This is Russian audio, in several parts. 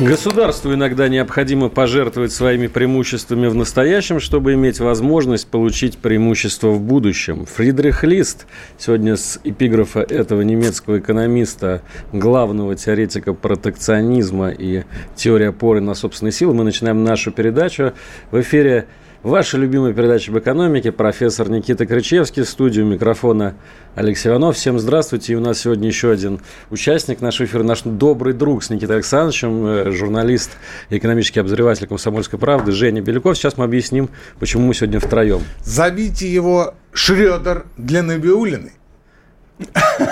Государству иногда необходимо пожертвовать своими преимуществами в настоящем, чтобы иметь возможность получить преимущество в будущем. Фридрих Лист сегодня с эпиграфа этого немецкого экономиста, главного теоретика протекционизма и теории опоры на собственные силы. Мы начинаем нашу передачу. В эфире Ваша любимая передача об экономике. Профессор Никита Крычевский. Студию микрофона Алексей Иванов. Всем здравствуйте. И у нас сегодня еще один участник нашего эфира. Наш добрый друг с Никитой Александровичем. Э, журналист экономический обозреватель «Комсомольской правды» Женя Беляков. Сейчас мы объясним, почему мы сегодня втроем. Зовите его Шредер для Набиулиной.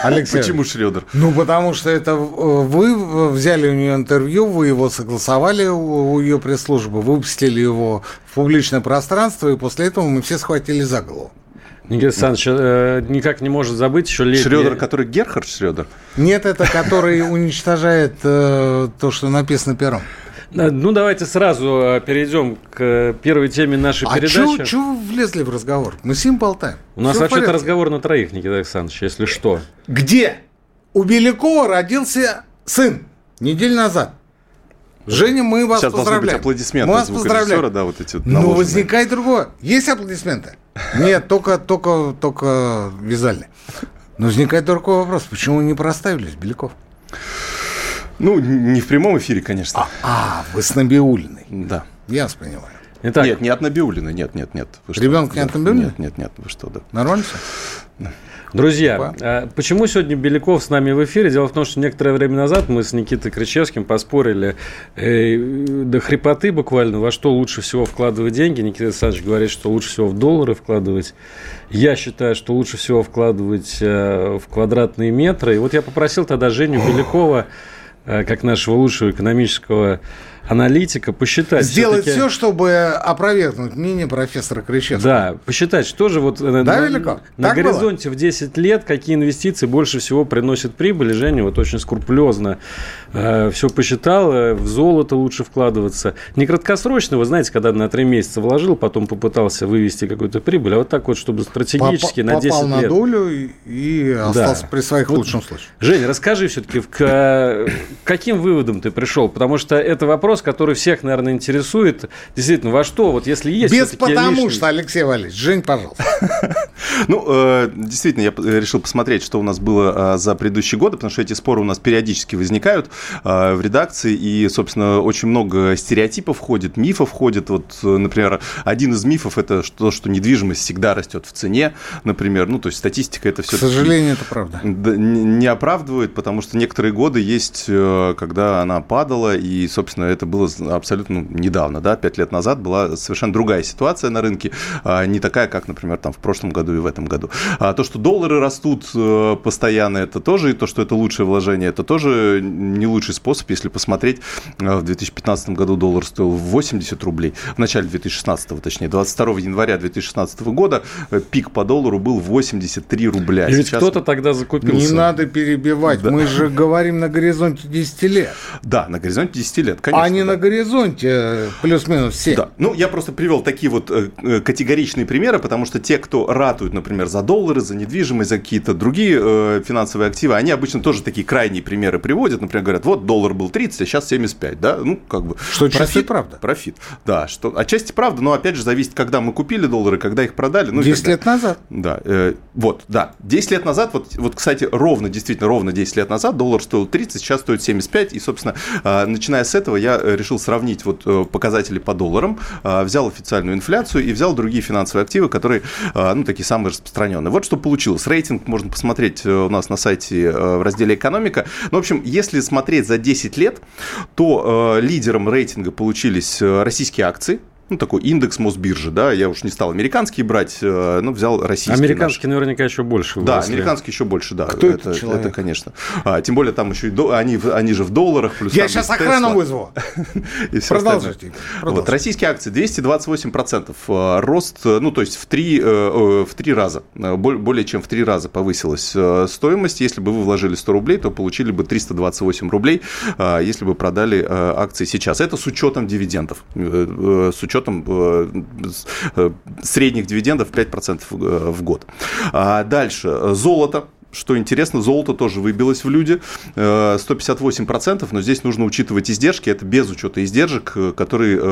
Алексей. Почему Шредер? Ну, потому что это вы взяли у нее интервью, вы его согласовали у ее пресс-службы, выпустили его в публичное пространство, и после этого мы все схватили за голову. Никита Александрович э, никак не может забыть еще летний... Шредер, который Герхард Шредер? Нет, это который уничтожает э, то, что написано пером. Ну, давайте сразу э, перейдем к первой теме нашей а передачи. А вы влезли в разговор? Мы с ним болтаем. У нас вообще-то разговор на троих, Никита Александрович, если что. Где? У Белякова родился сын неделю назад. Женя, мы вас Сейчас поздравляем. Быть аплодисменты мы вас поздравляем. да, вот эти вот Ну, возникает другое. Есть аплодисменты? Нет, только, только, только вязальные. Но возникает другой вопрос. Почему не проставились, Беляков? Ну, не в прямом эфире, конечно. А, а вы с Набиулиной. Да. Я вас понимаю. Итак, нет, не от Набиулины, нет, нет, нет. Ребенок не от Набиулины? Нет, нет, нет, вы что, да. Нормально все? Друзья, а почему сегодня Беляков с нами в эфире? Дело в том, что некоторое время назад мы с Никитой Кричевским поспорили э, до хрипоты буквально, во что лучше всего вкладывать деньги. Никита Александрович говорит, что лучше всего в доллары вкладывать. Я считаю, что лучше всего вкладывать э, в квадратные метры. И вот я попросил тогда Женю Белякова, э, как нашего лучшего экономического аналитика, посчитать. Сделать все, чтобы опровергнуть мнение профессора Кричевского. Да, посчитать, что же вот да, на, велико? на горизонте было? в 10 лет, какие инвестиции больше всего приносят прибыль. И Женя вот очень скрупулезно э, все посчитал. Э, в золото лучше вкладываться. Не краткосрочно, вы знаете, когда на 3 месяца вложил, потом попытался вывести какую-то прибыль, а вот так вот, чтобы стратегически Поп на 10 лет. Попал на долю и, и остался да. при своих вот, лучшем случае. Женя, расскажи все-таки, к каким выводам ты пришел? Потому что это вопрос, вопрос, который всех, наверное, интересует. Действительно, во что, вот если есть... Без потому лишние... что, Алексей Валерьевич, Жень, пожалуйста. Ну, э, действительно, я решил посмотреть, что у нас было э, за предыдущие годы, потому что эти споры у нас периодически возникают э, в редакции, и, собственно, очень много стереотипов входит, мифов входит. Вот, например, один из мифов – это то, что недвижимость всегда растет в цене, например. Ну, то есть статистика это все К сожалению, это правда. Не оправдывает, потому что некоторые годы есть, когда она падала, и, собственно, это было абсолютно ну, недавно, да, пять лет назад была совершенно другая ситуация на рынке, а, не такая, как, например, там в прошлом году и в этом году. А то, что доллары растут э, постоянно, это тоже, и то, что это лучшее вложение, это тоже не лучший способ, если посмотреть, э, в 2015 году доллар стоил 80 рублей, в начале 2016, точнее, 22 января 2016 года э, пик по доллару был 83 рубля. И ведь Сейчас... кто-то тогда закупился. Не надо перебивать, да. мы же говорим на горизонте 10 лет. Да, на горизонте 10 лет, конечно. А не на горизонте плюс-минус 7. Да. Ну, я просто привел такие вот категоричные примеры, потому что те, кто ратуют, например, за доллары, за недвижимость, за какие-то другие э, финансовые активы, они обычно тоже такие крайние примеры приводят. Например, говорят, вот доллар был 30, а сейчас 75, да? Ну, как бы. Что профит, правда. Профит, да. Что, отчасти правда, но опять же зависит, когда мы купили доллары, когда их продали. Ну, 10 лет назад. Да, э, вот, да. 10 лет назад, вот, вот, кстати, ровно, действительно, ровно 10 лет назад доллар стоил 30, сейчас стоит 75, и, собственно, э, начиная с этого я решил сравнить вот э, показатели по долларам, э, взял официальную инфляцию и взял другие финансовые активы, которые, э, ну, такие самые распространенные. Вот что получилось. Рейтинг можно посмотреть у нас на сайте в разделе «Экономика». Ну, в общем, если смотреть за 10 лет, то лидером рейтинга получились российские акции – ну, такой индекс Мосбиржи, да, я уж не стал американские брать, э, но взял российский. Американский наш. наверняка еще больше. Да, американский еще больше, да. Кто это, это человек? Это, конечно. А, тем более там еще и до, они, они же в долларах. Плюс я сейчас охрану вызову. Продолжите. Вот, российские акции 228%. Э, рост, э, ну, то есть в три, в три раза, более чем в три раза повысилась стоимость. Если бы вы вложили 100 рублей, то получили бы 328 рублей, если бы продали акции сейчас. Это с учетом дивидендов, с учетом учетом э, э, средних дивидендов 5% э, в год. А дальше. Золото что интересно, золото тоже выбилось в люди, 158%, э, но здесь нужно учитывать издержки, это без учета издержек, э, которые НДС.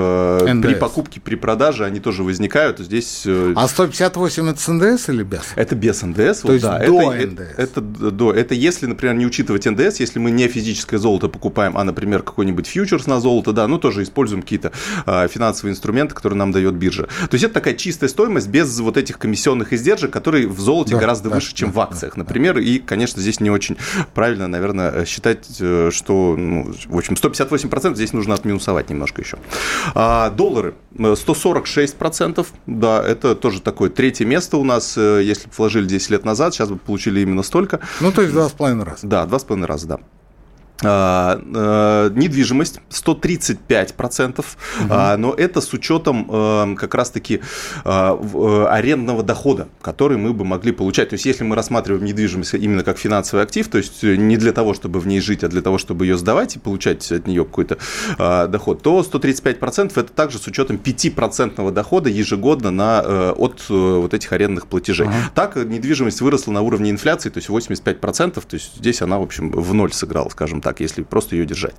Э, при покупке, при продаже, они тоже возникают. Здесь... А 158 это с НДС или без? Это без НДС. То вот, есть да, до это, НДС? Это, это, до, это если, например, не учитывать НДС, если мы не физическое золото покупаем, а, например, какой-нибудь фьючерс на золото, да, ну тоже используем какие-то финансовые инструменты, которые нам дает биржа. То есть это такая чистая стоимость без вот этих комиссионных издержек, которые в золоте да, гораздо да, выше, чем да, в акциях, да, например например, и, конечно, здесь не очень правильно, наверное, считать, э, что, ну, в общем, 158% здесь нужно отминусовать немножко еще. А, доллары 146%, э, да, это тоже такое третье место у нас, э, если бы вложили 10 лет назад, сейчас бы получили именно столько. Ну, то есть два с половиной раза. Да, два с половиной раза, да. А, а, недвижимость 135%, угу. а, но это с учетом а, как раз-таки э, арендного дохода, который мы бы могли получать. То есть, если мы рассматриваем недвижимость именно как финансовый актив, то есть э, не для того, чтобы в ней жить, а для того, чтобы ее сдавать и получать от нее какой-то доход, то 135% это также с учетом 5% дохода ежегодно на, э, от вот этих арендных платежей. Угу. Так недвижимость выросла на уровне инфляции, то есть 85%, то есть здесь она, в общем, в ноль сыграла, скажем так, если просто ее держать.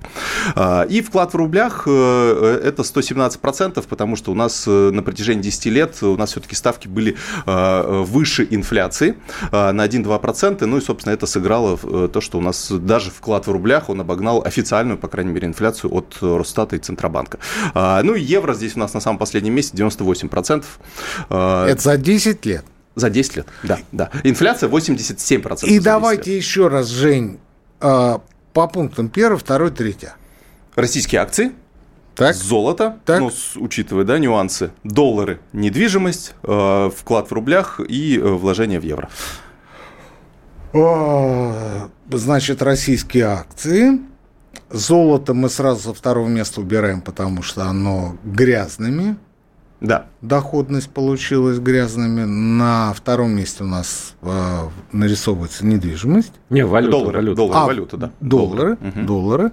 А, и вклад в рублях э, это 117%, потому что у нас э, на протяжении 10 лет у нас все-таки ставки были а, выше инфляции а, на 1-2%. Ну и, собственно, это сыграло то, что у нас даже вклад в рублях, он обогнал официальную, по крайней мере, инфляцию от Росстата и Центробанка. Ну и евро здесь у нас на самом последнем месте 98%. Это за 10 лет? За 10 лет, да, да. Инфляция 87%. И давайте еще раз, Жень, по пунктам первое, второе, третье. Российские акции, так. Золото, так. ну, с, учитывая да, нюансы, доллары, недвижимость, э, вклад в рублях и э, вложение в евро. О, значит, российские акции. Золото мы сразу со второго места убираем, потому что оно грязными. Да. Доходность получилась грязными. На втором месте у нас э, нарисовывается недвижимость. Не, валюта. Доллары, валюта. Доллары, а, валюта, да. Доллары, доллары. доллары.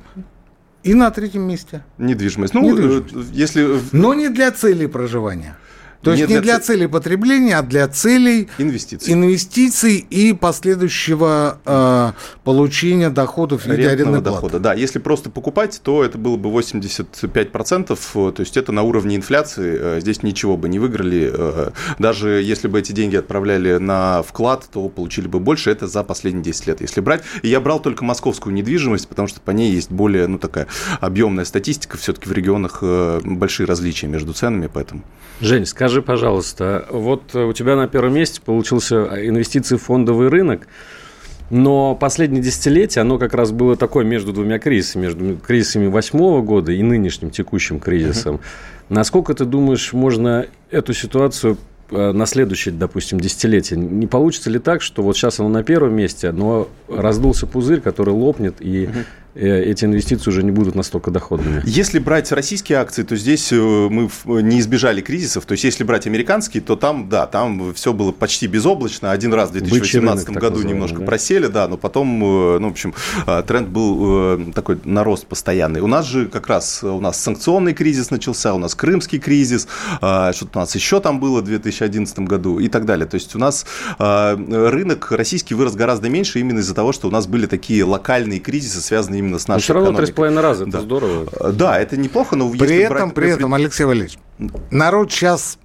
И на третьем месте. Недвижимость. Ну, Недвижимость. Э, если... Но не для целей проживания. То есть не, не для, целей потребления, а для целей инвестиций, инвестиций и последующего э, получения доходов в виде арендной дохода. Да, если просто покупать, то это было бы 85%, то есть это на уровне инфляции, э, здесь ничего бы не выиграли. Э, даже если бы эти деньги отправляли на вклад, то получили бы больше, это за последние 10 лет, если брать. И я брал только московскую недвижимость, потому что по ней есть более, ну, такая объемная статистика, все-таки в регионах э, большие различия между ценами, поэтому... Жень, скажи, Скажи, пожалуйста, вот у тебя на первом месте получился инвестиции в фондовый рынок, но последнее десятилетие, оно как раз было такое между двумя кризисами, между кризисами восьмого года и нынешним текущим кризисом. Uh-huh. Насколько ты думаешь, можно эту ситуацию э, на следующее, допустим, десятилетие. Не получится ли так, что вот сейчас оно на первом месте, но раздулся пузырь, который лопнет, и угу. Э, эти инвестиции уже не будут настолько доходными. Если брать российские акции, то здесь э, мы не избежали кризисов. То есть, если брать американские, то там, да, там все было почти безоблачно. Один раз в 2018 рынок, году немножко да? просели, да, но потом, э, ну, в общем, тренд был такой нарост постоянный. У нас же как раз у нас санкционный кризис начался, у нас крымский кризис, что-то у нас еще там было в 2011 году и так далее. То есть, у нас рынок российский вырос гораздо меньше именно из-за того, что у нас были такие локальные кризисы, связанные именно с нашей но все равно три с половиной раза, это да. здорово. Э, да, это неплохо, но... При этом, брать... при этом, Алексей Валерьевич, народ сейчас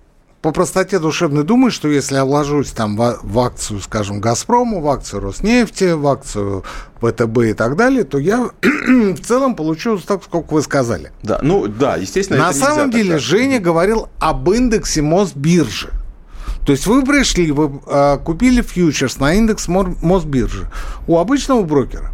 по простоте душевной думает, что если я вложусь там в, в акцию, скажем, Газпрому, в акцию Роснефти, в акцию ВТБ и так далее, то я в целом получу так, сколько вы сказали. Да, ну да, естественно. На самом деле так, Женя говорил об индексе Мосбиржи. То есть вы пришли, вы э, купили фьючерс на индекс Мосбиржи у обычного брокера.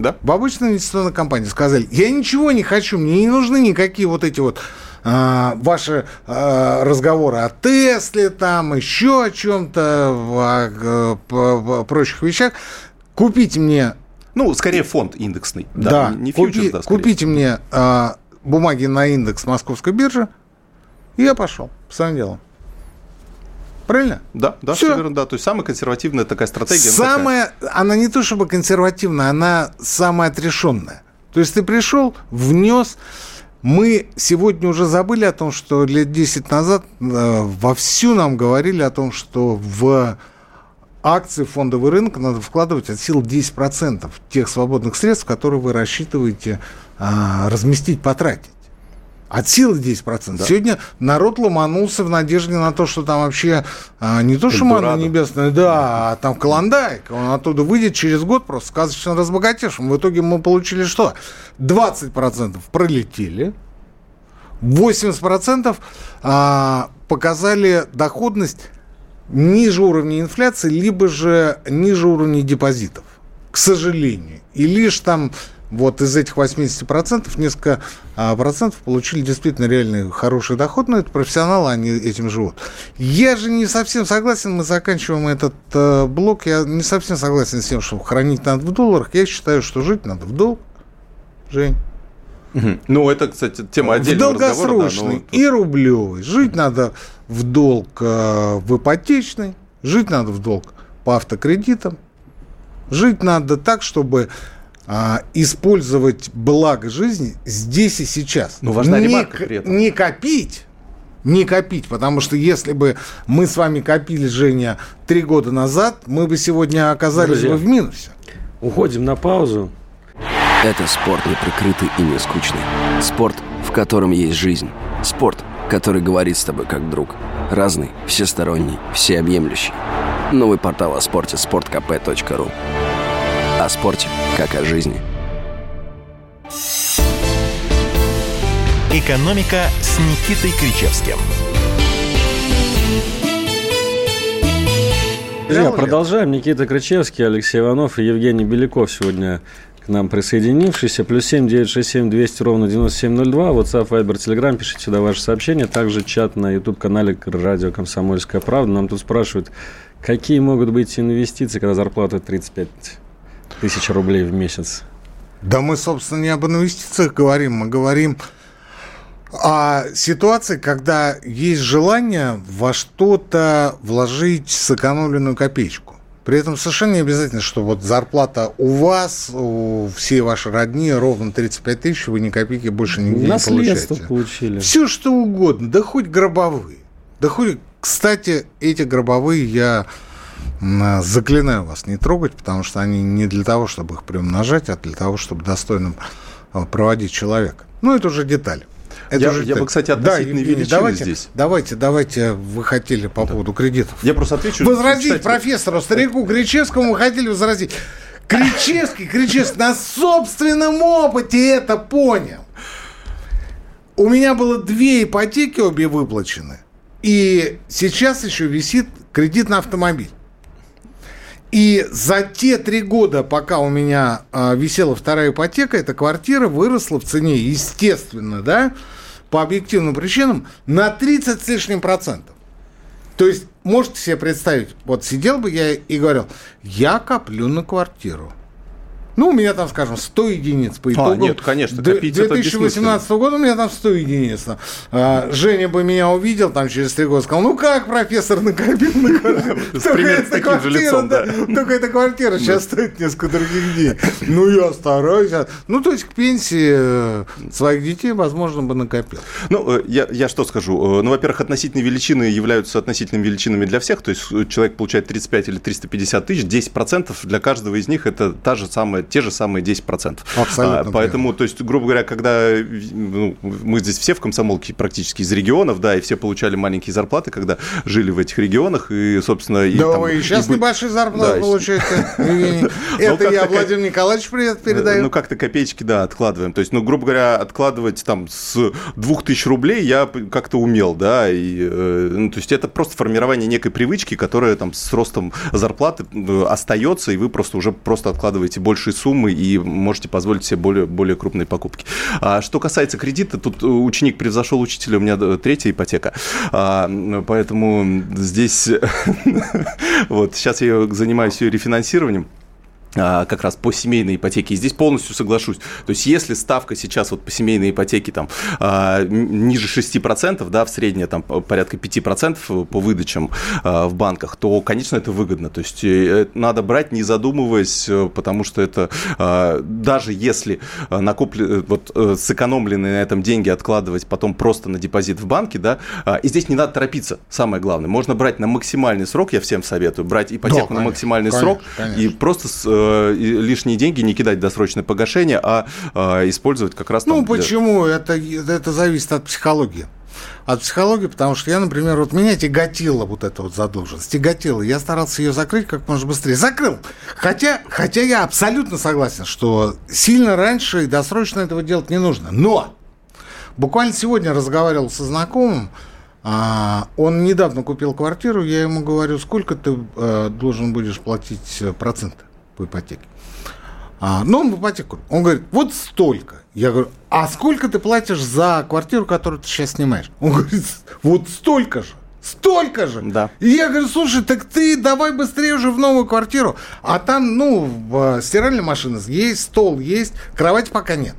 Да. В обычной инвестиционной компании сказали, я ничего не хочу, мне не нужны никакие вот эти вот э, ваши э, разговоры о Тесле, там еще о чем-то, о, о, о прочих вещах. Купите мне... Ну, скорее фонд индексный. Да, да не купи, фьючерс, да, купите мне э, бумаги на индекс московской биржи, и я пошел. Своим делом. Правильно? Да, да, все, верно, да. То есть самая консервативная такая стратегия. Самая, такая... она не то чтобы консервативная, она самая отрешенная. То есть ты пришел, внес. Мы сегодня уже забыли о том, что лет 10 назад э, вовсю нам говорили о том, что в акции фондовый рынок надо вкладывать от сил 10% тех свободных средств, которые вы рассчитываете э, разместить, потратить. От силы 10%. Да. Сегодня народ ломанулся в надежде на то, что там вообще а, не то, что манна небесная, да, а там клондайк. Он оттуда выйдет через год просто сказочно разбогатевшим. В итоге мы получили что? 20% пролетели, 80% а, показали доходность ниже уровня инфляции, либо же ниже уровня депозитов. К сожалению. И лишь там вот из этих 80% несколько а, процентов получили действительно реальный хороший доход, но это профессионалы, они этим живут. Я же не совсем согласен, мы заканчиваем этот э, блок, я не совсем согласен с тем, что хранить надо в долларах. Я считаю, что жить надо в долг. Жень. Ну, это, кстати, тема отдельного В долгосрочный да, и рублевый. Жить надо в долг э, в ипотечный, жить надо в долг по автокредитам, жить надо так, чтобы а, использовать благо жизни здесь и сейчас. Но важна не, ремарка при этом. Не копить, не копить, потому что если бы мы с вами копили, Женя, три года назад, мы бы сегодня оказались Друзья, бы в минусе. Уходим на паузу. Это спорт не прикрытый и не скучный. Спорт, в котором есть жизнь. Спорт, который говорит с тобой как друг. Разный, всесторонний, всеобъемлющий. Новый портал о спорте – sportkp.ru о спорте, как о жизни. «Экономика» с Никитой Кричевским. Друзья, продолжаем. Никита Кричевский, Алексей Иванов и Евгений Беляков сегодня к нам присоединившийся. Плюс семь девять шесть семь двести ровно девяносто семь ноль два. WhatsApp, Viber, Telegram. Пишите сюда ваши сообщения. Также чат на YouTube-канале Радио Комсомольская правда. Нам тут спрашивают, какие могут быть инвестиции, когда зарплата 35 тысяч рублей в месяц? Да мы, собственно, не об инвестициях говорим, мы говорим о ситуации, когда есть желание во что-то вложить сэкономленную копеечку. При этом совершенно не обязательно, что вот зарплата у вас, у всей вашей родни ровно 35 тысяч, вы ни копейки больше нигде Наследство не получаете. получили. Все что угодно, да хоть гробовые. Да хоть, кстати, эти гробовые я Заклинаю вас не трогать, потому что они не для того, чтобы их приумножать, а для того, чтобы достойным а, проводить человека. Ну, это уже деталь. Это я, уже я бы, кстати, относительно да, величины давайте, здесь. Давайте, давайте, вы хотели по да. поводу кредитов. Я просто отвечу. Возразить читайте. профессору, старику Кричевскому вы хотели возразить. Кричевский, Кричевский на собственном опыте это понял. У меня было две ипотеки, обе выплачены. И сейчас еще висит кредит на автомобиль. И за те три года, пока у меня э, висела вторая ипотека, эта квартира выросла в цене, естественно, да, по объективным причинам, на 30 с лишним процентов. То есть, можете себе представить, вот сидел бы я и говорил, я коплю на квартиру. Ну, у меня там, скажем, 100 единиц по итогу. А, нет, конечно, копить 2018 года у меня там 100 единиц. А, Женя бы меня увидел там через три года, сказал, ну как, профессор, накопил на Примерно с таким же лицом, да. Только эта квартира сейчас стоит несколько других денег. Ну, я стараюсь. Ну, то есть к пенсии э, своих детей, возможно, бы накопил. Ну, э, я, я что скажу? Э, ну, во-первых, относительные величины являются относительными величинами для всех. То есть человек получает 35 или 350 тысяч, 10% для каждого из них это та же самая те же самые 10%. Абсолютно. А, поэтому, то есть, грубо говоря, когда ну, мы здесь все в комсомолке практически из регионов, да, и все получали маленькие зарплаты, когда жили в этих регионах, и, собственно... И, да, там, и сейчас и... небольшие зарплаты да, получаете. Это я Владимир Николаевич привет передаю. Ну, как-то копеечки, да, откладываем. То есть, ну, грубо говоря, откладывать там с 2000 рублей я как-то умел, да, и, э, ну, то есть, это просто формирование некой привычки, которая там с ростом зарплаты э, остается, и вы просто уже просто откладываете большие суммы и можете позволить себе более, более крупные покупки. А что касается кредита, тут ученик превзошел учителя, у меня третья ипотека. А, поэтому здесь вот сейчас я занимаюсь ее рефинансированием. А, как раз по семейной ипотеке. И здесь полностью соглашусь. То есть, если ставка сейчас вот по семейной ипотеке там а, ниже 6%, да, в среднее там порядка 5% по выдачам а, в банках, то, конечно, это выгодно. То есть, э, надо брать, не задумываясь, э, потому что это даже если накопли, э, вот сэкономленные на этом деньги откладывать потом просто на депозит в банке, да, и здесь не надо торопиться, самое главное. Можно брать на максимальный срок, я всем советую, брать ипотеку да, конечно, на максимальный конечно, срок конечно. и просто Э, лишние деньги не кидать досрочное погашение, а э, использовать как раз... Ну, для... почему? Это, это зависит от психологии от психологии, потому что я, например, вот меня тяготила вот эта вот задолженность, тяготила. Я старался ее закрыть как можно быстрее. Закрыл. Хотя, хотя я абсолютно согласен, что сильно раньше и досрочно этого делать не нужно. Но буквально сегодня разговаривал со знакомым, а, он недавно купил квартиру, я ему говорю, сколько ты э, должен будешь платить э, проценты? По ипотеке. А, но он в ипотеку. Он говорит, вот столько. Я говорю, а сколько ты платишь за квартиру, которую ты сейчас снимаешь? Он говорит, вот столько же. Столько же. Да. И я говорю, слушай, так ты давай быстрее уже в новую квартиру. А там, ну, стиральная машина есть, стол есть, кровати пока нет.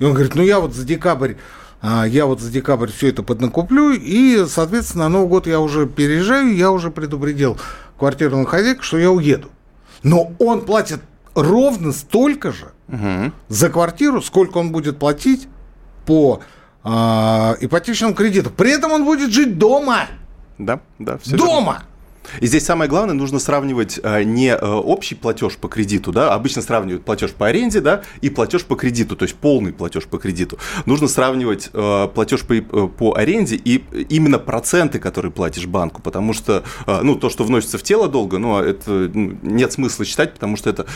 И он говорит, ну я вот за декабрь а, я вот за декабрь все это поднакуплю, и, соответственно, на Новый год я уже переезжаю, я уже предупредил квартирную хозяйку, что я уеду но он платит ровно столько же угу. за квартиру, сколько он будет платить по э, ипотечному кредиту. При этом он будет жить дома. Да, да. Все дома. Верно. И здесь самое главное, нужно сравнивать э, не э, общий платеж по кредиту, да, обычно сравнивают платеж по аренде, да, и платеж по кредиту, то есть полный платеж по кредиту. Нужно сравнивать э, платеж по, по аренде и именно проценты, которые платишь банку, потому что, ну, то, что вносится в тело долго, ну, это ну, нет смысла считать, потому что это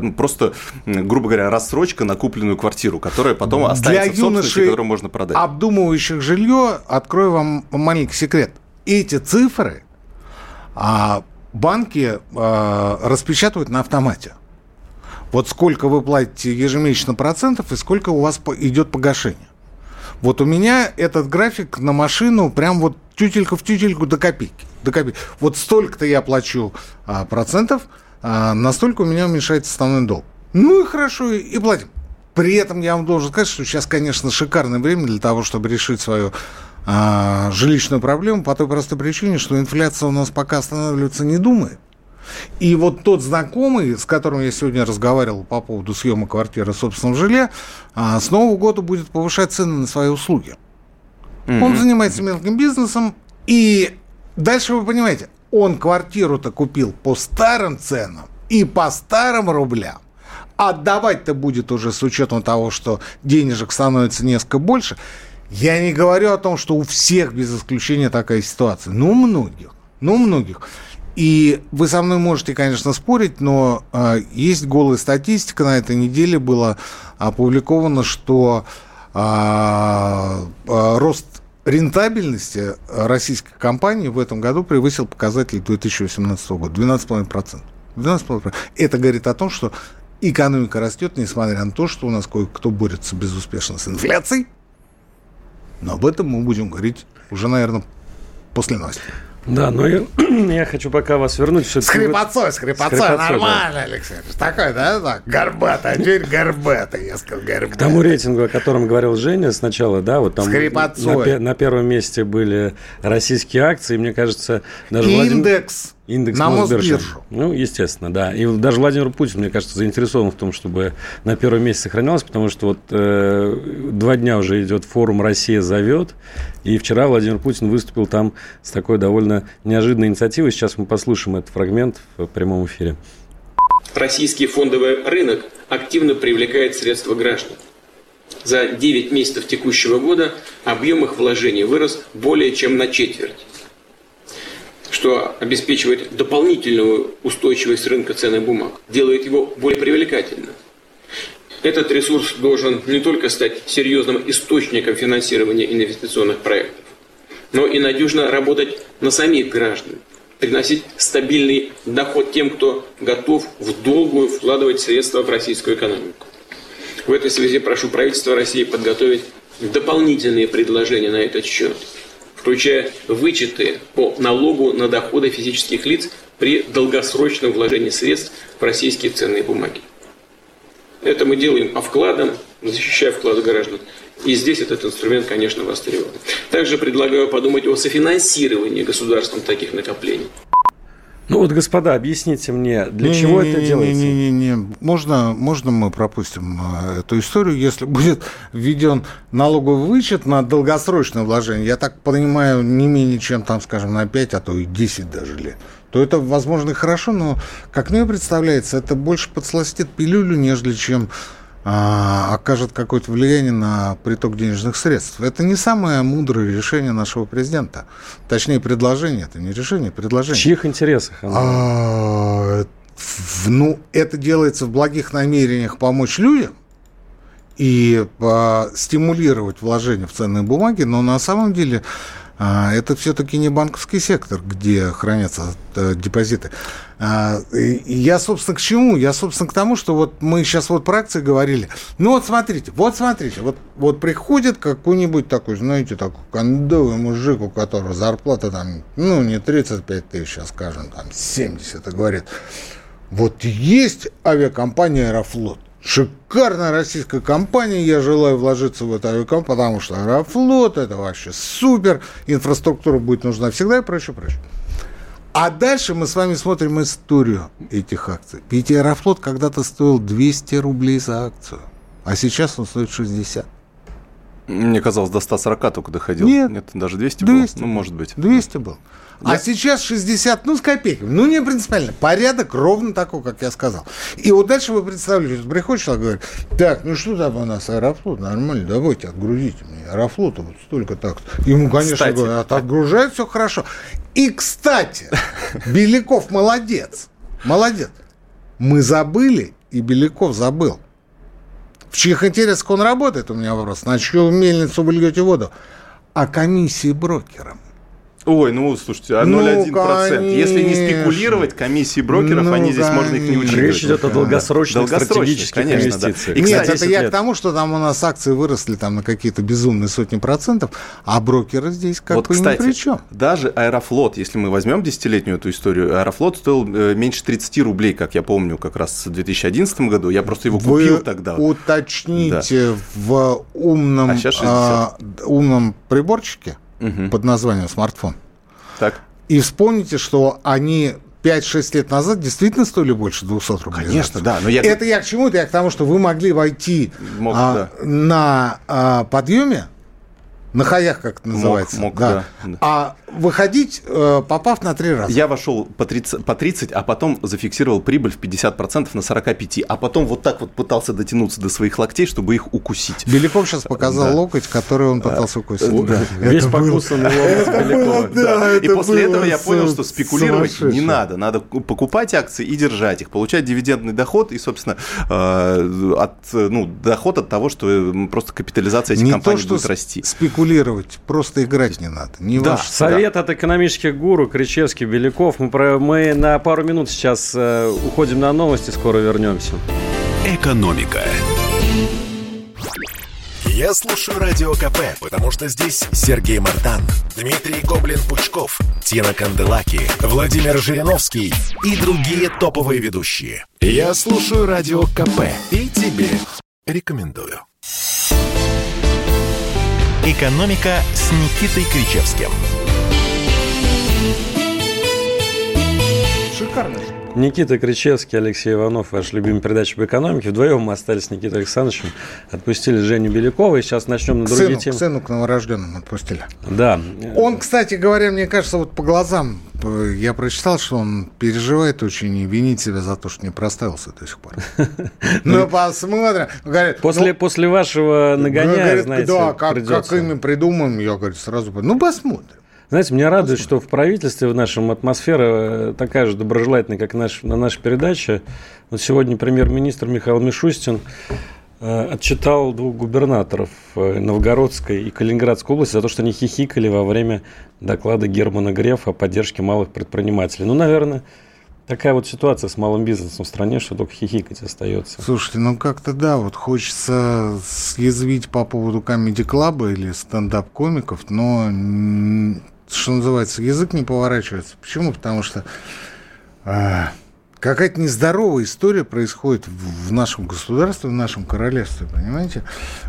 ну, просто, грубо говоря, рассрочка на купленную квартиру, которая потом останется Для в собственности, которую можно продать. обдумывающих жилье, открою вам маленький секрет. Эти цифры – а банки э, распечатывают на автомате. Вот сколько вы платите ежемесячно процентов и сколько у вас идет погашение. Вот у меня этот график на машину прям вот тютелька в тютельку до копейки. До копейки. Вот столько-то я плачу а, процентов, а, настолько у меня уменьшается основной долг. Ну и хорошо, и платим. При этом я вам должен сказать, что сейчас, конечно, шикарное время для того, чтобы решить свою а, жилищную проблему по той простой причине, что инфляция у нас пока останавливаться не думает. И вот тот знакомый, с которым я сегодня разговаривал по поводу съема квартиры в собственном жилье, а, с Нового года будет повышать цены на свои услуги. Mm-hmm. Он занимается мелким бизнесом, и дальше вы понимаете, он квартиру-то купил по старым ценам и по старым рублям. Отдавать-то будет уже с учетом того, что денежек становится несколько больше – я не говорю о том, что у всех без исключения такая ситуация. Ну, многих. Ну, многих. И вы со мной можете, конечно, спорить, но э, есть голая статистика. На этой неделе было опубликовано, что э, э, рост рентабельности российской компании в этом году превысил показатель 2018 года. 12,5%. 12,5%. Это говорит о том, что экономика растет, несмотря на то, что у нас кое-кто борется безуспешно с инфляцией. Но об этом мы будем говорить уже, наверное, после новости. Да, но я, я хочу пока вас вернуть. С хрипотцой, с хрипотцой, с хрипотцой нормально, да. Алексей. Такой, да, так, горбатый, а теперь горбатый, я сказал, горбатый. К тому рейтингу, о котором говорил Женя сначала, да, вот там на, на первом месте были российские акции, мне кажется, даже Индекс. Владимир... Индекс на Мосбиржу. Ну, естественно, да. И даже Владимир Путин, мне кажется, заинтересован в том, чтобы на первом месте сохранялось, потому что вот э, два дня уже идет форум «Россия зовет», и вчера Владимир Путин выступил там с такой довольно неожиданной инициативой. Сейчас мы послушаем этот фрагмент в прямом эфире. Российский фондовый рынок активно привлекает средства граждан. За 9 месяцев текущего года объем их вложений вырос более чем на четверть что обеспечивает дополнительную устойчивость рынка ценных бумаг, делает его более привлекательным. Этот ресурс должен не только стать серьезным источником финансирования инвестиционных проектов, но и надежно работать на самих граждан, приносить стабильный доход тем, кто готов в долгую вкладывать средства в российскую экономику. В этой связи прошу правительство России подготовить дополнительные предложения на этот счет, включая вычеты по налогу на доходы физических лиц при долгосрочном вложении средств в российские ценные бумаги. Это мы делаем по вкладам, защищая вклады граждан. И здесь этот инструмент, конечно, востребован. Также предлагаю подумать о софинансировании государством таких накоплений. Ну вот, господа, объясните мне, для не, чего не, это не, делается? Не-не-не, можно, можно мы пропустим а, эту историю, если будет введен налоговый вычет на долгосрочное вложение, я так понимаю, не менее чем, там, скажем, на 5, а то и 10 даже лет, то это, возможно, и хорошо, но, как мне представляется, это больше подсластит пилюлю, нежели чем окажет какое-то влияние на приток денежных средств. Это не самое мудрое решение нашего президента. Точнее, предложение. Это не решение, а предложение. В чьих интересах? А, ну, это делается в благих намерениях помочь людям и а, стимулировать вложения в ценные бумаги, но на самом деле а, это все-таки не банковский сектор, где хранятся э, депозиты. А, я, собственно, к чему? Я, собственно, к тому, что вот мы сейчас вот про акции говорили. Ну вот смотрите, вот смотрите, вот, вот приходит какой-нибудь такой, знаете, такой кондовый мужик, у которого зарплата там, ну, не 35 тысяч, а, скажем, там 70, и говорит, вот есть авиакомпания «Аэрофлот», Шикарная российская компания. Я желаю вложиться в эту авиакомпанию, потому что Аэрофлот – это вообще супер. Инфраструктура будет нужна всегда и прочее, прочее. А дальше мы с вами смотрим историю этих акций. Ведь Аэрофлот когда-то стоил 200 рублей за акцию, а сейчас он стоит 60. Мне казалось, до 140 только доходил. Нет, Нет даже 200, 200 было? Ну, может быть. 200 был. А сейчас 60, ну, с копейками. Ну, не принципиально. Порядок ровно такой, как я сказал. И вот дальше вы представляете, приходит человек говорит, так, ну что там у нас Аэрофлот, нормально, давайте отгрузите мне. Аэрофлота вот столько так. Ему, конечно, кстати, говорят, отгружают, все хорошо. И, кстати, Беляков молодец. Молодец. Мы забыли, и Беляков забыл. В чьих интересах он работает, у меня вопрос. На чью мельницу вы льете воду? А комиссии брокерам. Ой, ну слушайте, а 0,1%. Ну, Если не спекулировать, комиссии брокеров, ну, они здесь конечно. можно их не учитывать. Речь идет о долгосрочных, стратегических конечно, инвестициях. Да. И, Нет, это я лет. к тому, что там у нас акции выросли там на какие-то безумные сотни процентов, а брокеры здесь как вот, бы кстати, ни при чем. Даже Аэрофлот, если мы возьмем десятилетнюю эту историю, Аэрофлот стоил э, меньше 30 рублей, как я помню, как раз в 2011 году. Я просто его Вы купил тогда. уточните да. в умном, а, умном приборчике, угу. под названием смартфон. Так. И вспомните, что они 5-6 лет назад действительно стоили больше 200 рублей. Конечно, да. Но я... Это я к чему? Это я к тому, что вы могли войти Мог, а, да. на а, подъеме на хаях, как это называется. Мог, мог, да. Да. А выходить, э, попав на три раза. Я вошел по 30, по 30, а потом зафиксировал прибыль в 50% на 45, а потом вот так вот пытался дотянуться до своих локтей, чтобы их укусить. Беляков сейчас показал да. локоть, который он пытался укусить. Да. Весь покусанный локоть Белякова. И после этого я понял, что спекулировать не надо. Надо покупать акции и держать их, получать дивидендный доход и, собственно, э, от, ну, доход от того, что просто капитализация этих компаний будет расти. Спекулировать спекулировать, просто играть не надо. Не да, ваш... Совет да. от экономических гуру, Кричевский, Беляков. Мы, про... мы на пару минут сейчас э, уходим на новости, скоро вернемся. Экономика. Я слушаю Радио КП, потому что здесь Сергей Мартан, Дмитрий Гоблин-Пучков, Тина Канделаки, Владимир Жириновский и другие топовые ведущие. Я слушаю Радио КП и тебе рекомендую. «Экономика» с Никитой Кричевским. Шикарно. Никита Кричевский, Алексей Иванов, ваш любимый передача по экономике. Вдвоем мы остались с Никитой Александровичем, отпустили Женю Белякова, и сейчас начнем на другие сыну, темы. Сыну к новорожденным отпустили. Да. Он, кстати говоря, мне кажется, вот по глазам э, я прочитал, что он переживает очень и винит себя за то, что не проставился до сих пор. Ну, посмотрим. После, ну, после вашего нагоняя, знаете, Да, как, как имя придумаем, я говорю, сразу, ну, посмотрим. Знаете, меня радует, что в правительстве в нашем атмосфера э, такая же доброжелательная, как наш, на нашей передаче. Вот сегодня премьер-министр Михаил Мишустин э, отчитал двух губернаторов э, Новгородской и Калининградской области за то, что они хихикали во время доклада Германа Грефа о поддержке малых предпринимателей. Ну, наверное, такая вот ситуация с малым бизнесом в стране, что только хихикать остается. Слушайте, ну как-то да, вот хочется съязвить по поводу комедий-клаба или стендап-комиков, но, что называется, язык не поворачивается. Почему? Потому что а, какая-то нездоровая история происходит в нашем государстве, в нашем королевстве, понимаете?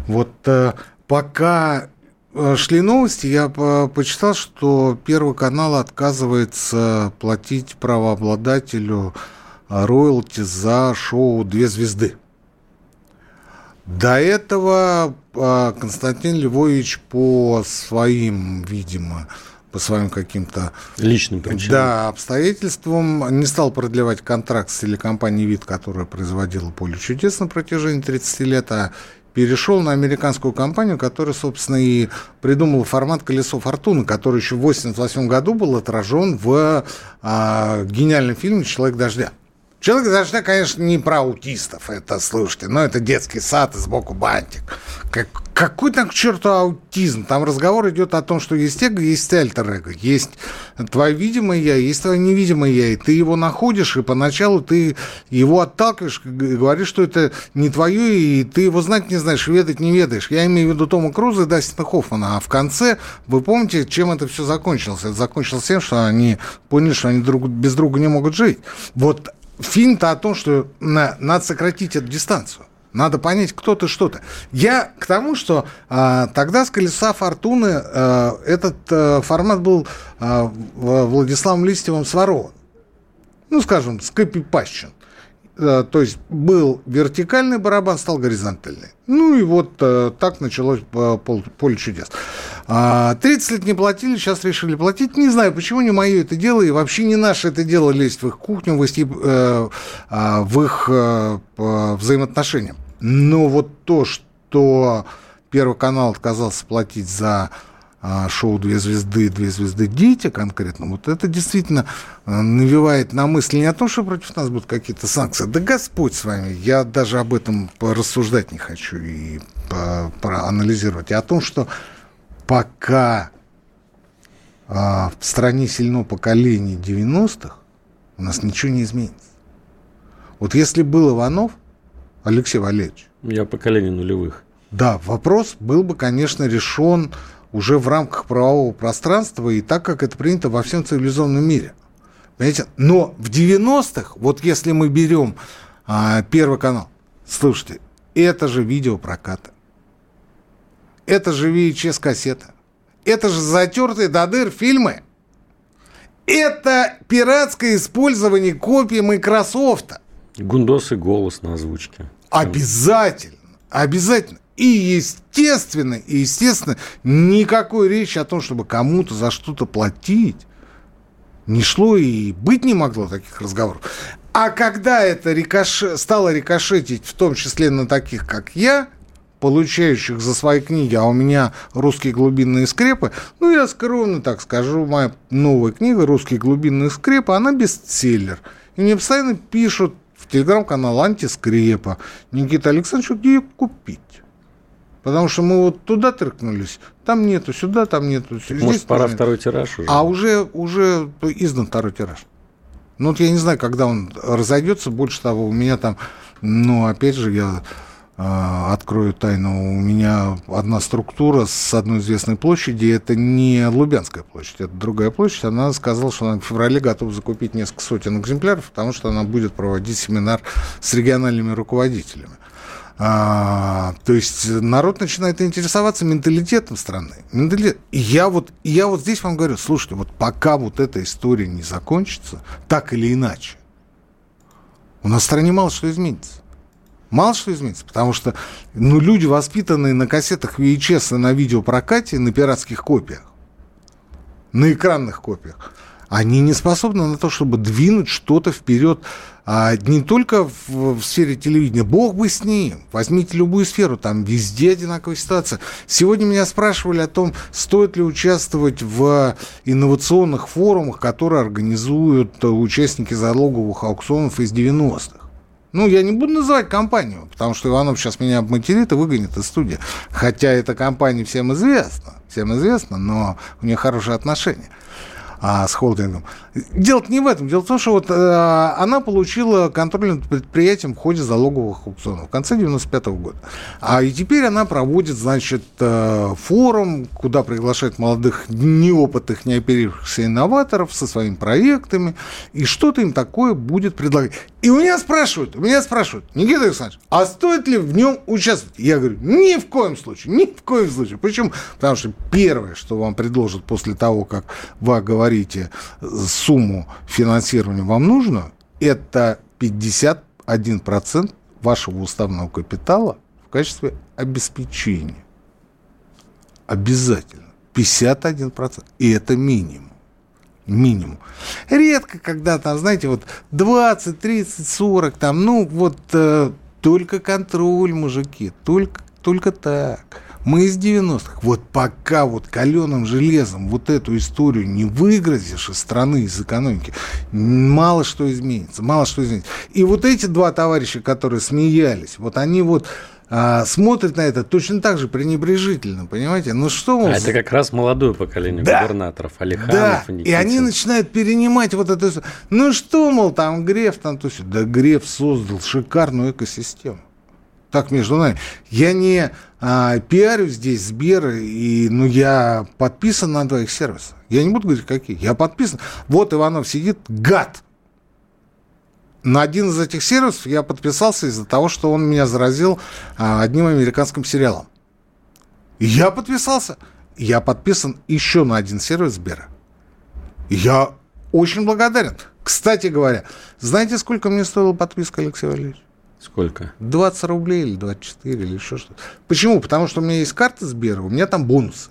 Вот а, пока Э, шли новости, я почитал, что Первый канал отказывается платить правообладателю э, роялти за шоу «Две звезды». До этого э, Константин Львович по своим, видимо, по своим каким-то... Личным причинам. Да, обстоятельствам не стал продлевать контракт с телекомпанией «Вид», которая производила «Поле чудес» на протяжении 30 лет, а перешел на американскую компанию, которая, собственно, и придумала формат «Колесо фортуны», который еще в 1988 году был отражен в а, гениальном фильме «Человек дождя». Человек дождя, конечно, не про аутистов, это, слушайте, но это детский сад и сбоку бантик. Как, какой там к черту аутизм? Там разговор идет о том, что есть эго, есть альтер-эго, есть твое видимое я, есть твое невидимое я, и ты его находишь, и поначалу ты его отталкиваешь, говоришь, что это не твое, и ты его знать не знаешь, ведать не ведаешь. Я имею в виду Тома Круза и Дастина Хоффмана, а в конце, вы помните, чем это все закончилось? Это закончилось тем, что они поняли, что они друг, без друга не могут жить. Вот фильм-то о том, что на, надо сократить эту дистанцию. Надо понять, кто ты, что ты. Я к тому, что а, тогда с колеса фортуны а, этот а, формат был а, Владиславом Листьевым сворован. Ну, скажем, скопипащен. Э, то есть был вертикальный барабан, стал горизонтальный. Ну и вот э, так началось э, поле чудес. 30 а, лет не платили, сейчас решили платить. Не знаю, почему не мое это дело, и вообще не наше это дело лезть в их кухню, в их, а, их взаимоотношения. Но вот то, что Первый канал отказался платить за а, шоу «Две звезды», «Две звезды дети» конкретно, вот это действительно а, навевает на мысли не о том, что против нас будут какие-то санкции. Да Господь с вами, я даже об этом рассуждать не хочу и проанализировать, а о том, что пока а, в стране сильно поколение 90-х, у нас ничего не изменится. Вот если был Иванов, Алексей Валерьевич... Я поколение нулевых. Да, вопрос был бы, конечно, решен уже в рамках правового пространства и так, как это принято во всем цивилизованном мире. Понимаете? Но в 90-х, вот если мы берем а, Первый канал, слушайте, это же видеопрокаты. Это же VHS-кассеты. Это же затертые до дыр фильмы. Это пиратское использование копий Microsoft. Гундос и голос на озвучке. Обязательно. Обязательно. И естественно, и естественно, никакой речи о том, чтобы кому-то за что-то платить, не шло и быть не могло таких разговоров. А когда это рикош... стало рикошетить, в том числе на таких, как я, получающих за свои книги, а у меня русские глубинные скрепы, ну, я скромно так скажу, моя новая книга «Русские глубинные скрепы», она бестселлер. И мне постоянно пишут в телеграм-канал «Антискрепа». Никита Александрович, где ее купить? Потому что мы вот туда тыркнулись, там нету, сюда там нету. Здесь Может, пора нет. второй тираж уже? А уже, уже издан второй тираж. Ну, вот я не знаю, когда он разойдется. Больше того, у меня там, ну, опять же, я открою тайну, у меня одна структура с одной известной площади, это не Лубянская площадь, это другая площадь. Она сказала, что она в феврале готова закупить несколько сотен экземпляров, потому что она будет проводить семинар с региональными руководителями. А, то есть народ начинает интересоваться менталитетом страны. Менталитет. Я вот, я вот здесь вам говорю, слушайте, вот пока вот эта история не закончится, так или иначе, у нас в стране мало что изменится. Мало что изменится, потому что ну, люди, воспитанные на кассетах VHS и на видеопрокате, на пиратских копиях, на экранных копиях, они не способны на то, чтобы двинуть что-то вперед а не только в, в сфере телевидения. Бог бы с ним. Возьмите любую сферу, там везде одинаковая ситуация. Сегодня меня спрашивали о том, стоит ли участвовать в инновационных форумах, которые организуют участники залоговых аукционов из 90-х. Ну, я не буду называть компанию, потому что Иванов сейчас меня обматерит и выгонит из студии. Хотя эта компания всем известна, всем известна, но у нее хорошие отношения а, с холдингом. Дело не в этом. Дело в том, что вот а, она получила контроль над предприятием в ходе залоговых аукционов в конце 95 -го года. А и теперь она проводит, значит, а, форум, куда приглашает молодых, неопытных, неоперившихся инноваторов со своими проектами, и что-то им такое будет предлагать. И у меня спрашивают, у меня спрашивают, Никита Александрович, а стоит ли в нем участвовать? Я говорю, ни в коем случае, ни в коем случае. Почему? Потому что первое, что вам предложат после того, как вы говорите сумму финансирования вам нужно, это 51% вашего уставного капитала в качестве обеспечения. Обязательно. 51%. И это минимум минимум. Редко, когда там, знаете, вот 20, 30, 40, там, ну, вот э, только контроль, мужики, только, только так. Мы из 90-х. Вот пока вот каленым железом вот эту историю не выгрозишь из страны, из экономики, мало что изменится, мало что изменится. И вот эти два товарища, которые смеялись, вот они вот а, смотрят на это точно так же пренебрежительно, понимаете? Ну что мол... А это как раз молодое поколение да. губернаторов, Алиханов да. и и они начинают перенимать вот это. Ну что, мол, там Греф, там то все. Да Греф создал шикарную экосистему. Так между нами. Я не а, пиарю здесь Сбер, и, ну, я подписан на двоих сервисах. Я не буду говорить, какие. Я подписан. Вот Иванов сидит, гад на один из этих сервисов я подписался из-за того, что он меня заразил а, одним американским сериалом. я подписался. Я подписан еще на один сервис Сбера. Я очень благодарен. Кстати говоря, знаете, сколько мне стоила подписка, Алексей Валерьевич? Сколько? 20 рублей или 24 или еще что-то. Почему? Потому что у меня есть карта Сбера, у меня там бонусы.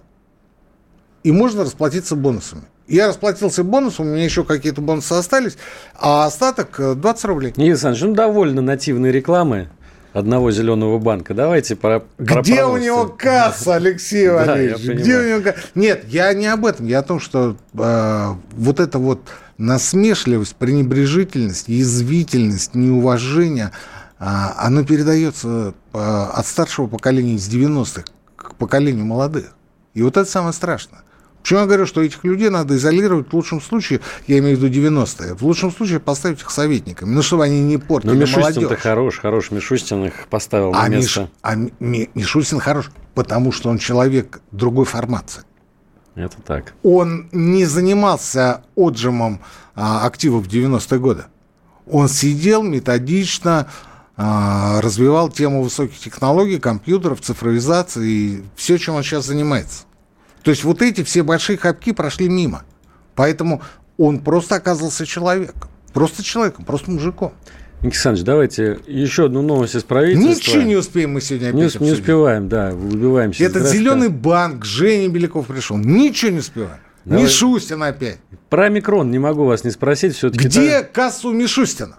И можно расплатиться бонусами. Я расплатился бонусом, у меня еще какие-то бонусы остались, а остаток 20 э, рублей. Никита Александрович, ну довольно нативной рекламы одного зеленого банка. Давайте про, про Где у него касса, Алексей Валерьевич? Да, Где у него касса? Нет, я не об этом. Я о том, что э, вот эта вот насмешливость, пренебрежительность, язвительность, неуважение, оно передается э, от старшего поколения из 90-х к поколению молодых. И вот это самое страшное. Почему я говорю, что этих людей надо изолировать в лучшем случае, я имею в виду 90-е, в лучшем случае поставить их советниками, ну, чтобы они не портили Но Мишустин-то хорош, хорош, Мишустин их поставил а на место. Миш, а Мишустин хорош, потому что он человек другой формации. Это так. Он не занимался отжимом а, активов в 90-е годы. Он сидел методично, а, развивал тему высоких технологий, компьютеров, цифровизации и все, чем он сейчас занимается. То есть вот эти все большие хапки прошли мимо. Поэтому он просто оказался человеком. Просто человеком, просто мужиком. Никита Александрович, давайте еще одну новость из правительства. Ничего не успеем мы сегодня опять Не, не успеваем, да, убиваемся. Этот зеленый банк, Женя Беляков пришел. Ничего не успеваем. Давай. Мишустин опять. Про микрон не могу вас не спросить. Все-таки Где так... кассу Мишустина?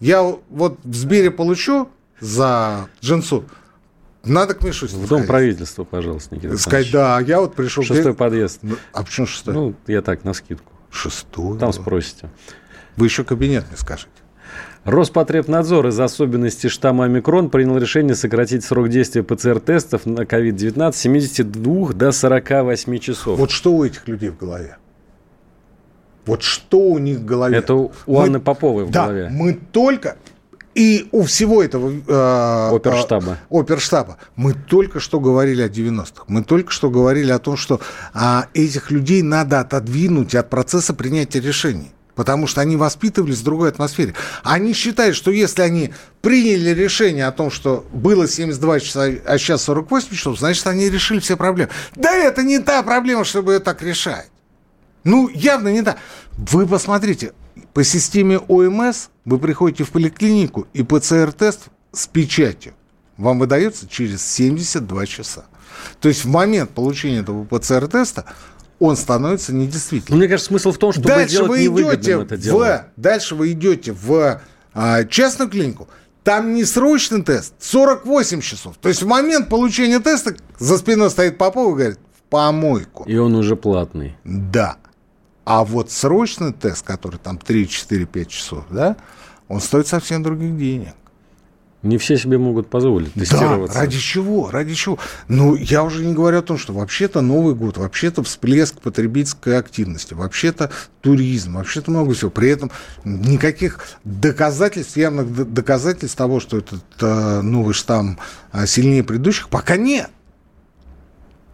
Я вот в Сбере получу за джинсу надо к Мишустину В дом правительства, пожалуйста, Никита Сказать, да, я вот пришел... Шестой подъезд. Ну, а почему шестой? Ну, я так, на скидку. Шестой? Там спросите. Вы еще кабинет мне скажете. Роспотребнадзор из особенностей штамма омикрон принял решение сократить срок действия ПЦР-тестов на COVID-19 с 72 до 48 часов. Вот что у этих людей в голове? Вот что у них в голове? Это у мы, Анны Поповой в да, голове. мы только и у всего этого э, оперштаба. Э, оперштаба мы только что говорили о 90-х. Мы только что говорили о том, что э, этих людей надо отодвинуть от процесса принятия решений. Потому что они воспитывались в другой атмосфере. Они считают, что если они приняли решение о том, что было 72 часа, а сейчас 48 часов, значит, они решили все проблемы. Да это не та проблема, чтобы ее так решать. Ну, явно не та. Вы посмотрите, по системе ОМС вы приходите в поликлинику, и ПЦР-тест с печатью вам выдается через 72 часа. То есть в момент получения этого ПЦР-теста он становится недействительным. Мне кажется, смысл в том, чтобы дальше вы идете это дело. В, дальше вы идете в а, частную клинику, там не срочный тест, 48 часов. То есть в момент получения теста за спиной стоит Попов и говорит, в помойку. И он уже платный. Да. А вот срочный тест, который там 3, 4, 5 часов, да, он стоит совсем других денег. Не все себе могут позволить тестироваться. Да, ради чего? Ради чего? Ну, я уже не говорю о том, что вообще-то Новый год, вообще-то всплеск потребительской активности, вообще-то туризм, вообще-то много всего. При этом никаких доказательств, явных доказательств того, что этот э, новый штамм э, сильнее предыдущих, пока нет.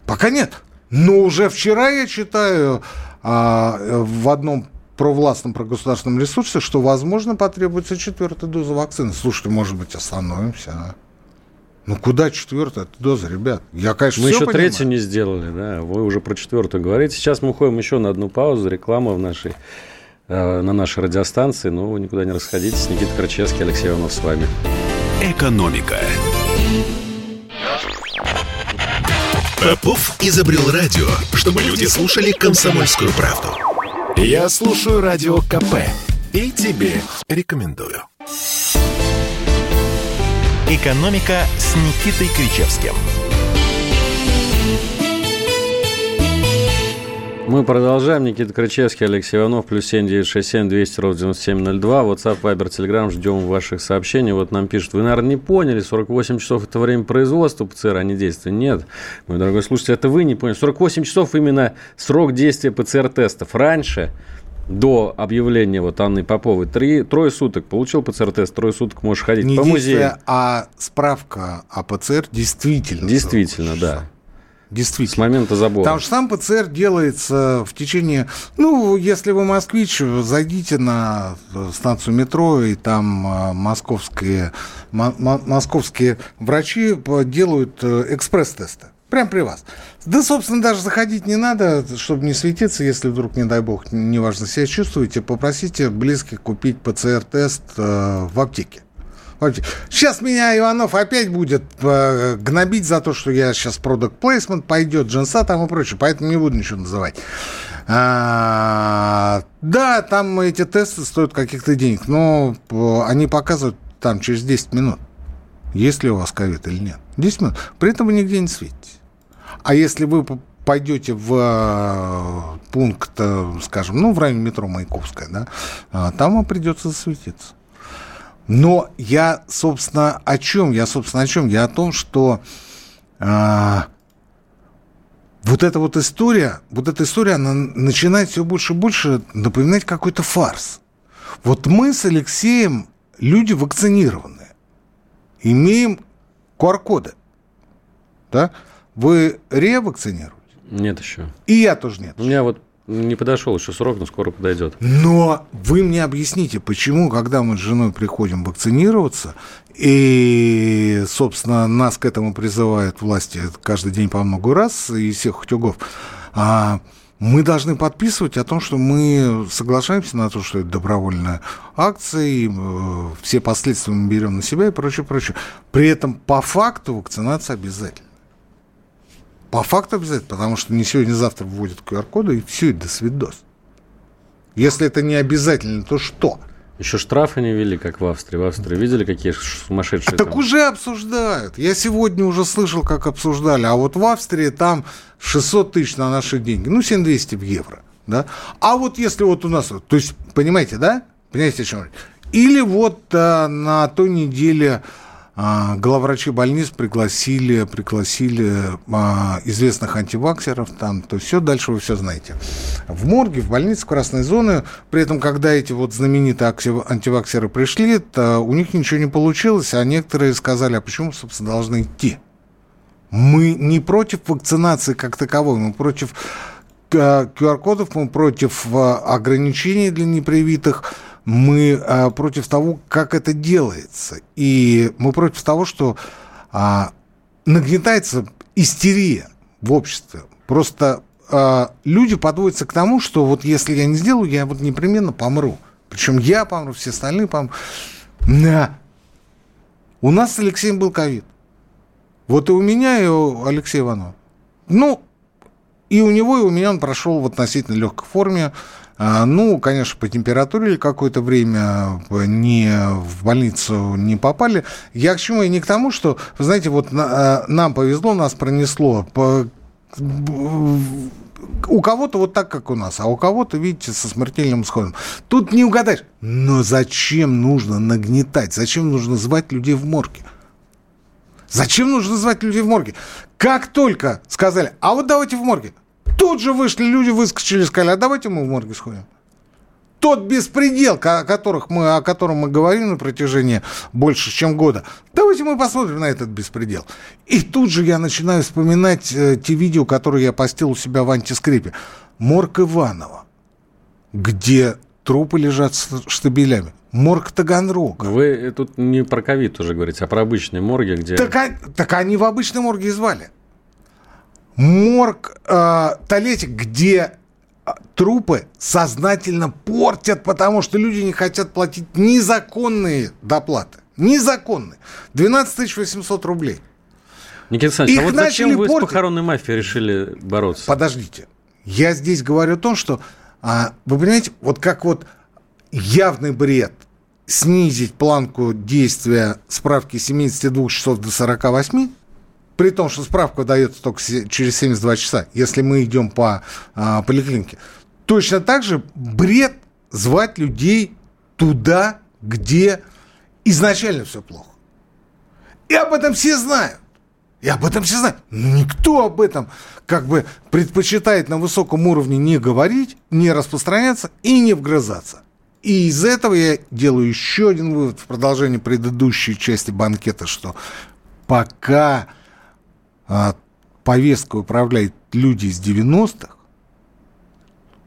Пока нет. Но уже вчера я читаю э, в одном провластном, прогосударственном ресурсе, что, возможно, потребуется четвертая доза вакцины. Слушайте, может быть, остановимся, а? Ну, куда четвертая доза, ребят? Я, конечно, Мы еще понимаю. третью не сделали, да. Вы уже про четвертую говорите. Сейчас мы уходим еще на одну паузу. Реклама в нашей, э, на нашей радиостанции. Но вы никуда не расходитесь. Никита Крачевский, Алексей Иванов с вами. Экономика. Попов изобрел радио, чтобы люди слушали комсомольскую правду. Я слушаю радио КП и тебе рекомендую. «Экономика» с Никитой Кричевским. Мы продолжаем. Никита Крычевский, Алексей Иванов, плюс семь девять шесть семь двести ровно девяносто семь ноль два. WhatsApp, Viber, Telegram. Ждем ваших сообщений. Вот нам пишут, вы, наверное, не поняли, 48 часов это время производства ПЦР, а не действия. Нет, мой дорогой слушатель, это вы не поняли. 48 часов именно срок действия ПЦР-тестов. Раньше до объявления вот Анны Поповой три, трое суток получил ПЦР-тест, трое суток можешь ходить Не по музеям. а справка о ПЦР действительно. Действительно, да. С Действительно. момента забора. Потому что сам ПЦР делается в течение... Ну, если вы москвич, зайдите на станцию метро, и там э, московские, мо- мо- московские врачи делают э, экспресс-тесты. Прям при вас. Да, собственно, даже заходить не надо, чтобы не светиться, если вдруг, не дай бог, неважно себя чувствуете, попросите близких купить ПЦР-тест э, в аптеке. Сейчас меня Иванов опять будет э, гнобить за то, что я сейчас продукт плейсмент пойдет, джинса там и прочее, поэтому не буду ничего называть. А, да, там эти тесты стоят каких-то денег, но э, они показывают там через 10 минут, есть ли у вас ковид или нет. 10 минут. При этом вы нигде не светитесь. А если вы пойдете в э, пункт, скажем, ну, в районе метро Маяковская, да, там вам придется засветиться. Но я, собственно, о чем? Я, собственно, о чем? Я о том, что а, вот эта вот история, вот эта история, она начинает все больше и больше напоминать какой-то фарс. Вот мы с Алексеем люди вакцинированные, имеем QR-коды, да? Вы ревакцинировали? Нет еще. И я тоже нет. У меня вот не подошел еще срок, но скоро подойдет. Но вы мне объясните, почему, когда мы с женой приходим вакцинироваться, и, собственно, нас к этому призывают власти каждый день по много раз из всех утюгов, а мы должны подписывать о том, что мы соглашаемся на то, что это добровольная акция, и э, все последствия мы берем на себя и прочее, прочее. При этом по факту вакцинация обязательна. По факту обязательно, потому что не сегодня, не завтра вводят QR-коды, и все, и до свидос. Если это не обязательно, то что? Еще штрафы не ввели, как в Австрии. В Австрии видели, какие сумасшедшие А так там? уже обсуждают. Я сегодня уже слышал, как обсуждали. А вот в Австрии там 600 тысяч на наши деньги. Ну, 7200 в евро. Да? А вот если вот у нас... То есть, понимаете, да? Понимаете, о чем речь? Или вот а, на той неделе главврачи больниц пригласили, пригласили а, известных антиваксеров, там, то все, дальше вы все знаете. В морге, в больнице, в красной зоне, при этом, когда эти вот знаменитые антиваксеры пришли, то у них ничего не получилось, а некоторые сказали, а почему, собственно, должны идти? Мы не против вакцинации как таковой, мы против э, QR-кодов, мы против э, ограничений для непривитых, мы э, против того, как это делается. И мы против того, что а, нагнетается истерия в обществе. Просто а, люди подводятся к тому, что вот если я не сделаю, я вот непременно помру. Причем я помру, все остальные помрут. Да. У нас с Алексеем был ковид. Вот и у меня, и у Алексея Иванова. Ну, и у него, и у меня он прошел в относительно легкой форме. А, Ну, конечно, по температуре какое-то время не в больницу не попали. Я к чему? И не к тому, что, вы знаете, вот на- а, нам повезло, нас пронесло. По- у кого-то вот так, как у нас, а у кого-то, видите, со смертельным исходом. Тут не угадаешь. Но зачем нужно нагнетать? Зачем нужно звать людей в морге? Зачем нужно звать людей в морге? Как только сказали, а вот давайте в морге, тут же вышли люди, выскочили, сказали, а давайте мы в морге сходим тот беспредел, о, которых мы, о котором мы говорим на протяжении больше, чем года. Давайте мы посмотрим на этот беспредел. И тут же я начинаю вспоминать э, те видео, которые я постил у себя в антискрипе. Морг Иванова, где трупы лежат штабелями. Морг Таганрога. Вы тут не про ковид уже говорите, а про обычные морги, где... Так, так они в обычной морге и звали. Морг э, Толетик, где а, трупы сознательно портят, потому что люди не хотят платить незаконные доплаты. Незаконные. 12 800 рублей. Никита Александрович, а вот зачем вы портить... с похоронной мафией решили бороться? Подождите. Я здесь говорю о том, что, а, вы понимаете, вот как вот явный бред снизить планку действия справки 72 часов до 48, при том, что справка дается только через 72 часа, если мы идем по а, поликлинике. Точно так же бред звать людей туда, где изначально все плохо. И об этом все знают. И об этом все знают. Никто об этом как бы предпочитает на высоком уровне не говорить, не распространяться и не вгрызаться. И из этого я делаю еще один вывод в продолжении предыдущей части банкета, что пока а, повесткой управляют люди из 90-х,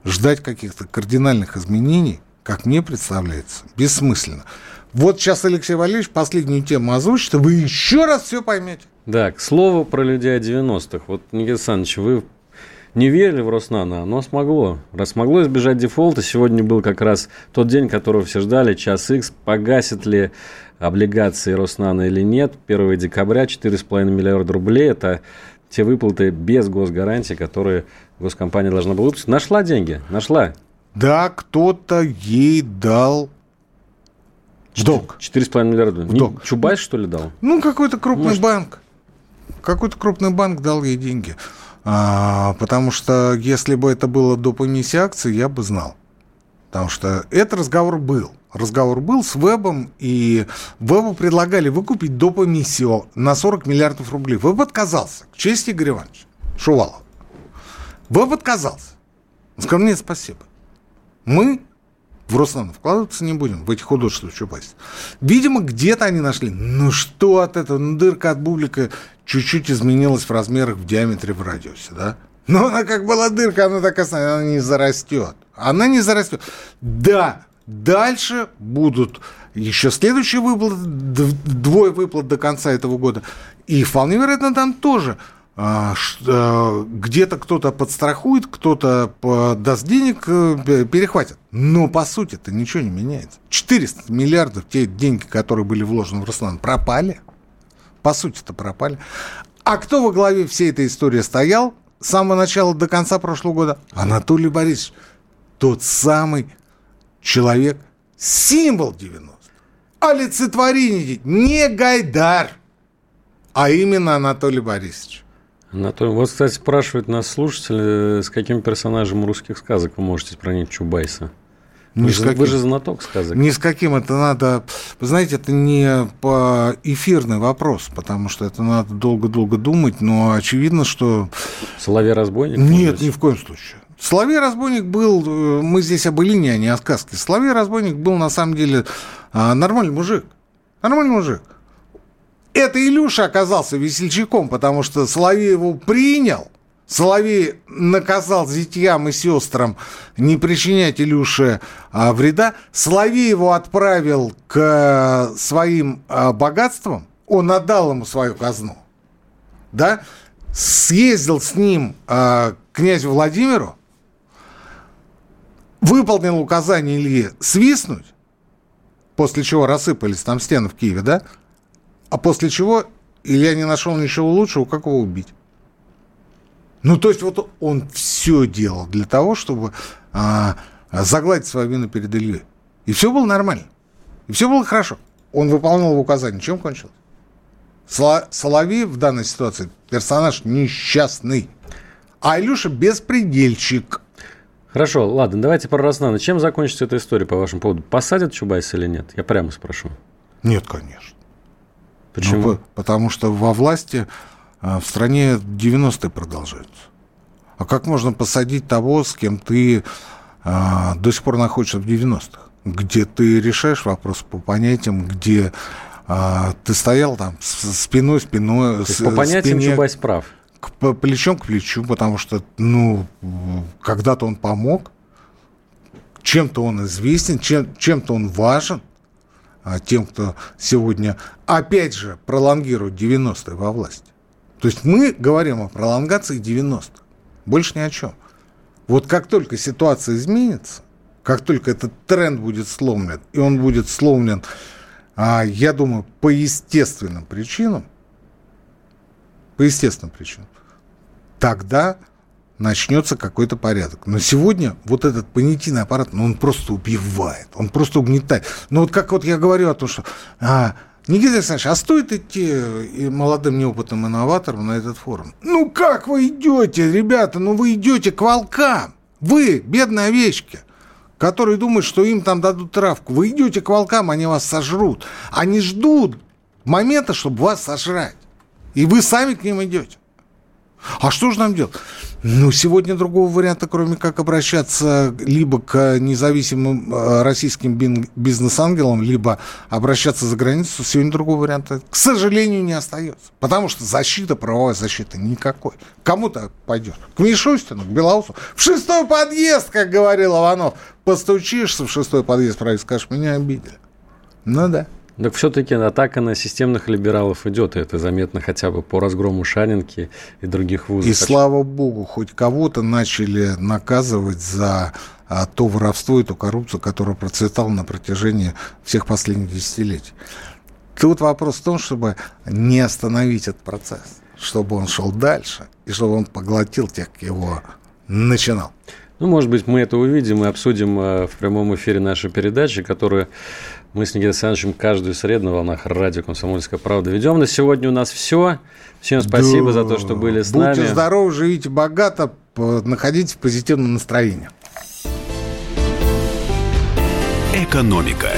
ждать каких-то кардинальных изменений, как мне представляется, бессмысленно. Вот сейчас Алексей Валерьевич последнюю тему озвучит, и вы еще раз все поймете. Да, к слову про людей 90-х. Вот, Никита Александрович, вы не верили в Роснано, оно смогло. Раз смогло избежать дефолта, сегодня был как раз тот день, которого все ждали, час X, погасит ли облигации Роснано или нет. 1 декабря 4,5 миллиарда рублей – это те выплаты без госгарантии, которые госкомпания должна была выпустить. Нашла деньги? Нашла. Да, кто-то ей дал долг. 4,5 миллиарда. Долг. Чубайс, что ли, дал? Ну, какой-то крупный Может... банк. Какой-то крупный банк дал ей деньги. А, потому что если бы это было до помеси акций, я бы знал. Потому что этот разговор был. Разговор был с Вебом, и Вебу предлагали выкупить доп. эмиссию на 40 миллиардов рублей. Веб отказался, к чести Игоря Ивановича Шувалова. Веб отказался. Он сказал, нет, спасибо. Мы в Роснано вкладываться не будем, в эти художественные Чубайс. Видимо, где-то они нашли. Ну что от этого? Ну, дырка от бублика чуть-чуть изменилась в размерах, в диаметре, в радиусе, да? Но она как была дырка, она так остается, она не зарастет. Она не зарастет. Да, дальше будут еще следующие выплаты, двое выплат до конца этого года. И вполне вероятно, там тоже где-то кто-то подстрахует, кто-то даст денег, э, перехватит. Но по сути это ничего не меняется. 400 миллиардов, те деньги, которые были вложены в Руслан, пропали. По сути-то пропали. А кто во главе всей этой истории стоял? с самого начала до конца прошлого года Анатолий Борисович. Тот самый человек, символ 90 олицетворение, не Гайдар, а именно Анатолий Борисович. Анатолий, вот, кстати, спрашивает нас слушатель, с каким персонажем русских сказок вы можете сравнить Чубайса? Ни вы, каким, вы же знаток сказок. Ни с каким это надо... Вы знаете, это не по эфирный вопрос, потому что это надо долго-долго думать, но очевидно, что... Соловей-разбойник? Нет, ни в коем случае. Соловей-разбойник был... Э, мы здесь об Илине, а не о сказке. Соловей-разбойник был, на самом деле, а, нормальный мужик. Нормальный мужик. Это Илюша оказался весельчаком, потому что Соловей его принял – Соловей наказал зятьям и сестрам не причинять Илюше а, вреда. Соловей его отправил к а, своим а, богатствам. Он отдал ему свою казну. Да? Съездил с ним а, князю Владимиру, выполнил указание Ильи свистнуть, после чего рассыпались там стены в Киеве, да? А после чего Илья не нашел ничего лучшего, как его убить. Ну, то есть вот он все делал для того, чтобы а, загладить свою вину перед Ильей. И все было нормально. И все было хорошо. Он выполнял указания. Чем кончилось? Соловей в данной ситуации персонаж несчастный. А Илюша беспредельщик. Хорошо, ладно, давайте про Роснана. Чем закончится эта история по вашему поводу? Посадят Чубайса или нет? Я прямо спрошу. Нет, конечно. Почему? Ну, потому что во власти а, в стране 90-е продолжаются. А как можно посадить того, с кем ты а, до сих пор находишься в 90-х? Где ты решаешь вопрос по понятиям, где а, ты стоял там спиной, спиной... То есть по понятиям спине... Чубайс прав? к, плечом к плечу, потому что, ну, когда-то он помог, чем-то он известен, чем, чем-то он важен, тем, кто сегодня, опять же, пролонгирует 90-е во власти. То есть мы говорим о пролонгации 90-х, больше ни о чем. Вот как только ситуация изменится, как только этот тренд будет сломлен, и он будет сломлен, а, я думаю, по естественным причинам, по естественным причинам, тогда начнется какой-то порядок. Но сегодня вот этот понятийный аппарат, ну, он просто убивает, он просто угнетает. Ну, вот как вот я говорю о том, что... А, Никита Александрович, а стоит идти молодым неопытным инноваторам на этот форум? Ну, как вы идете, ребята? Ну, вы идете к волкам. Вы, бедные овечки которые думают, что им там дадут травку. Вы идете к волкам, они вас сожрут. Они ждут момента, чтобы вас сожрать. И вы сами к ним идете. А что же нам делать? Ну, сегодня другого варианта, кроме как обращаться либо к независимым э, российским бизнес-ангелам, либо обращаться за границу, сегодня другого варианта, к сожалению, не остается. Потому что защита, правовая защита никакой. Кому-то пойдешь. К Мишустину, к Белоусу. В шестой подъезд, как говорил Иванов. Постучишься в шестой подъезд, правильно скажешь, меня обидели. Ну да. Так все-таки атака на системных либералов идет, и это заметно хотя бы по разгрому Шанинки и других вузов. И слава богу, хоть кого-то начали наказывать за а, то воровство и ту коррупцию, которая процветала на протяжении всех последних десятилетий. Тут вопрос в том, чтобы не остановить этот процесс, чтобы он шел дальше, и чтобы он поглотил тех, кто его начинал. Ну, может быть, мы это увидим и обсудим э, в прямом эфире нашей передачи, которую мы с Никитой Александровичем каждую среду на волнах радио «Комсомольская правда» ведем. На сегодня у нас все. Всем спасибо да. за то, что были с Будьте нами. Будьте здоровы, живите богато, находитесь в позитивном настроении. Экономика.